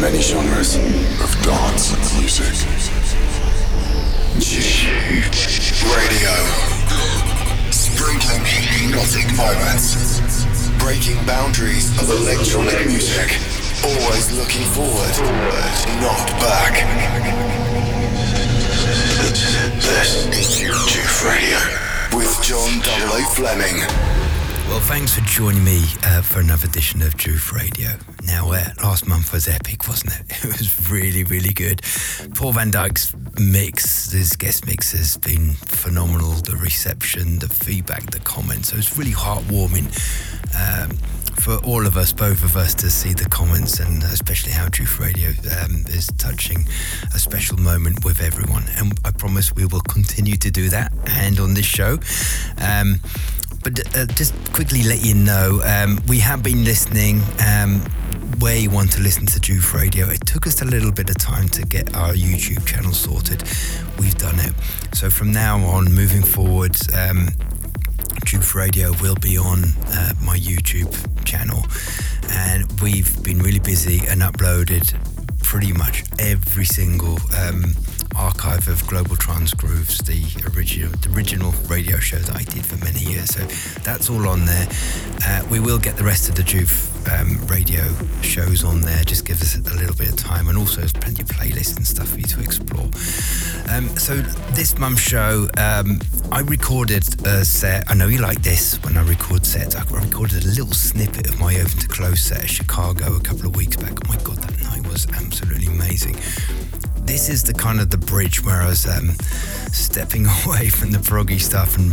many genres of dance music. Radio. Sprinkling hypnotic moments. Breaking boundaries of electronic music. Always looking forward, not back. This is JOOF Radio with John W. Fleming. Well, thanks for joining me uh, for another edition of JOOF Radio. Now, uh, last month was epic, wasn't it? It was really, really good. Paul van Dyk's mix, his guest mix, has been phenomenal. The reception, the feedback, the comments. So it's really heartwarming um, for all of us, both of us, to see the comments and especially how JOOF Radio um, is touching a special moment with everyone. And I promise we will continue to do that. And on this show, um, but uh, just quickly let you know, um, we have been listening um, where you want to listen to JOOF Radio. It took us a little bit of time to get our YouTube channel sorted. We've done it. So from now on, moving forward, um, JOOF Radio will be on uh, my YouTube channel. And we've been really busy and uploaded pretty much every single um, archive of Global Trance Grooves, the original, the original radio show that I did for many years. So that's all on there. Uh, we will get the rest of the JOOF um, radio shows on there. Just give us a little bit of time, and also there's plenty of playlists and stuff for you to explore. Um, so this month's show, um, I recorded a set. I know you like this when I record sets. I recorded a little snippet of my Open to Close set at Chicago a couple of weeks back. Oh my god, that night was absolutely amazing this is the kind of the bridge where I was um, stepping away from the proggy stuff and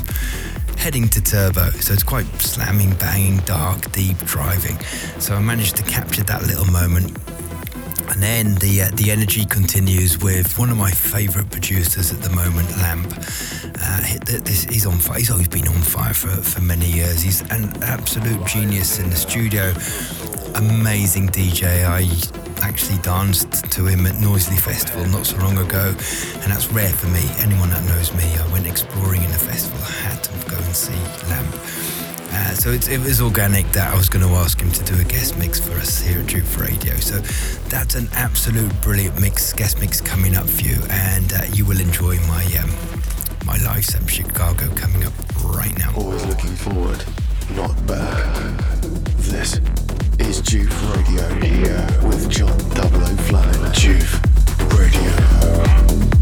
heading to turbo. So it's quite slamming, banging, dark, deep driving. So I managed to capture that little moment. And then the uh, the energy continues with one of my favourite producers at the moment, Lampe. Uh, this, he's on fire. He's always been on fire for, for many years. He's an absolute genius in the studio. Amazing DJ. I actually danced to him at Noisily Festival not so long ago, and that's rare for me. Anyone that knows me, I went exploring in the festival, I had to go and see Lampe. Uh, so it was organic that I was going to ask him to do a guest mix for us here at JOOF Radio. So that's an absolute brilliant mix, guest mix coming up for you, and uh, you will enjoy my um, my live from Chicago coming up right now. Always looking forward, not back. This is JOOF Radio here with John Double O Fleming. JOOF Radio.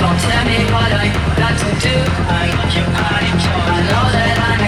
Don't tell me what I got to do. I occupy, I know that I.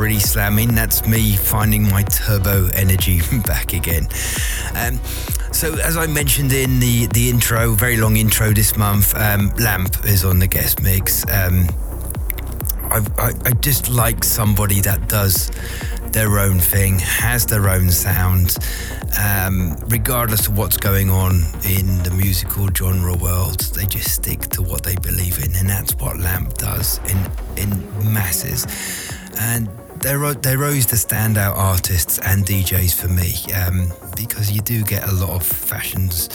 pretty slamming. That's me finding my turbo energy back again. Um, so, as I mentioned in the, the intro, very long intro this month, um, Lampe is on the guest mix. Um, I, I, I just like somebody that does their own thing, has their own sound, um, regardless of what's going on in the musical genre world. They just stick to what they believe in, and that's what Lampe does in in masses and they're they're always the standout artists and DJs for me um, because you do get a lot of fashions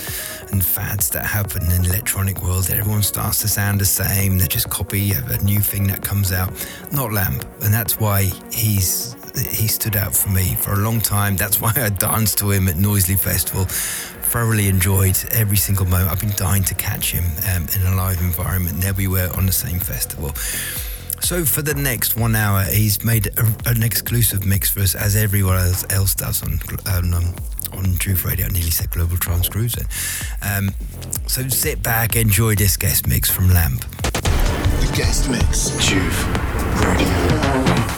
and fads that happen in the electronic world. Everyone starts to sound the same. They just copy a new thing that comes out. Not Lampe, and that's why he's he stood out for me for a long time. That's why I danced to him at Noisily Festival. Thoroughly enjoyed every single moment. I've been dying to catch him um, in a live environment. There we were on the same festival. So for the next one hour, he's made a, an exclusive mix for us, as everyone else does on um, on JOOF Radio. I nearly said Global Trance Grooves. Um, so sit back, enjoy this guest mix from Lampe. The guest mix, JOOF Radio.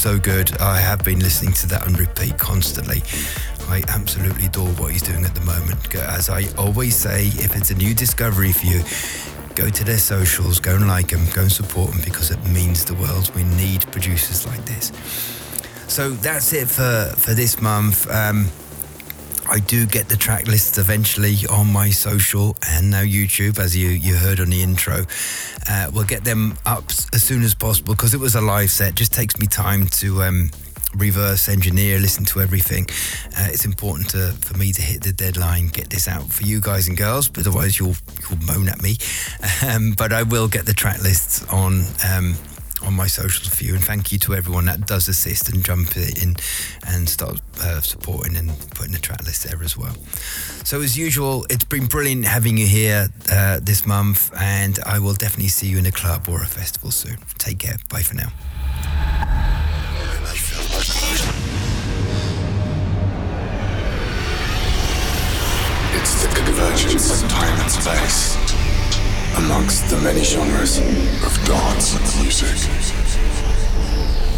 So good. I have been listening to that on repeat constantly. I absolutely adore what he's doing at the moment. As I always say, if it's a new discovery for you, go to their socials, go and like them, go and support them because it means the world. We need producers like this. So that's it for, for this month. Um, I do get the track lists eventually on my social and now YouTube, as you, you heard on the intro. Uh, we'll get them up as soon as possible because it was a live set. Just takes me time to um, reverse engineer, listen to everything. Uh, it's important to, for me to hit the deadline, get this out for you guys and girls, but otherwise you'll you'll moan at me. Um, but I will get the track lists on. Um, on my socials for you. And thank you to everyone that does assist and jump in and start uh, supporting and putting the track list there as well. So, as usual, it's been brilliant having you here uh, this month, and I will definitely see you in a club or a festival soon. Take care. Bye for now. It's the convergence of time and space amongst the many genres of dance and music.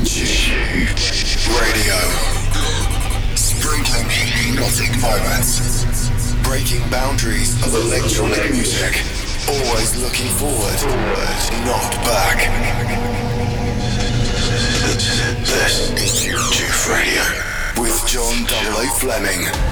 G Radio. Sprinkling hypnotic moments Breaking boundaries of electronic music. Always looking forward, not back. This is JOOF Radio with John 00 Fleming.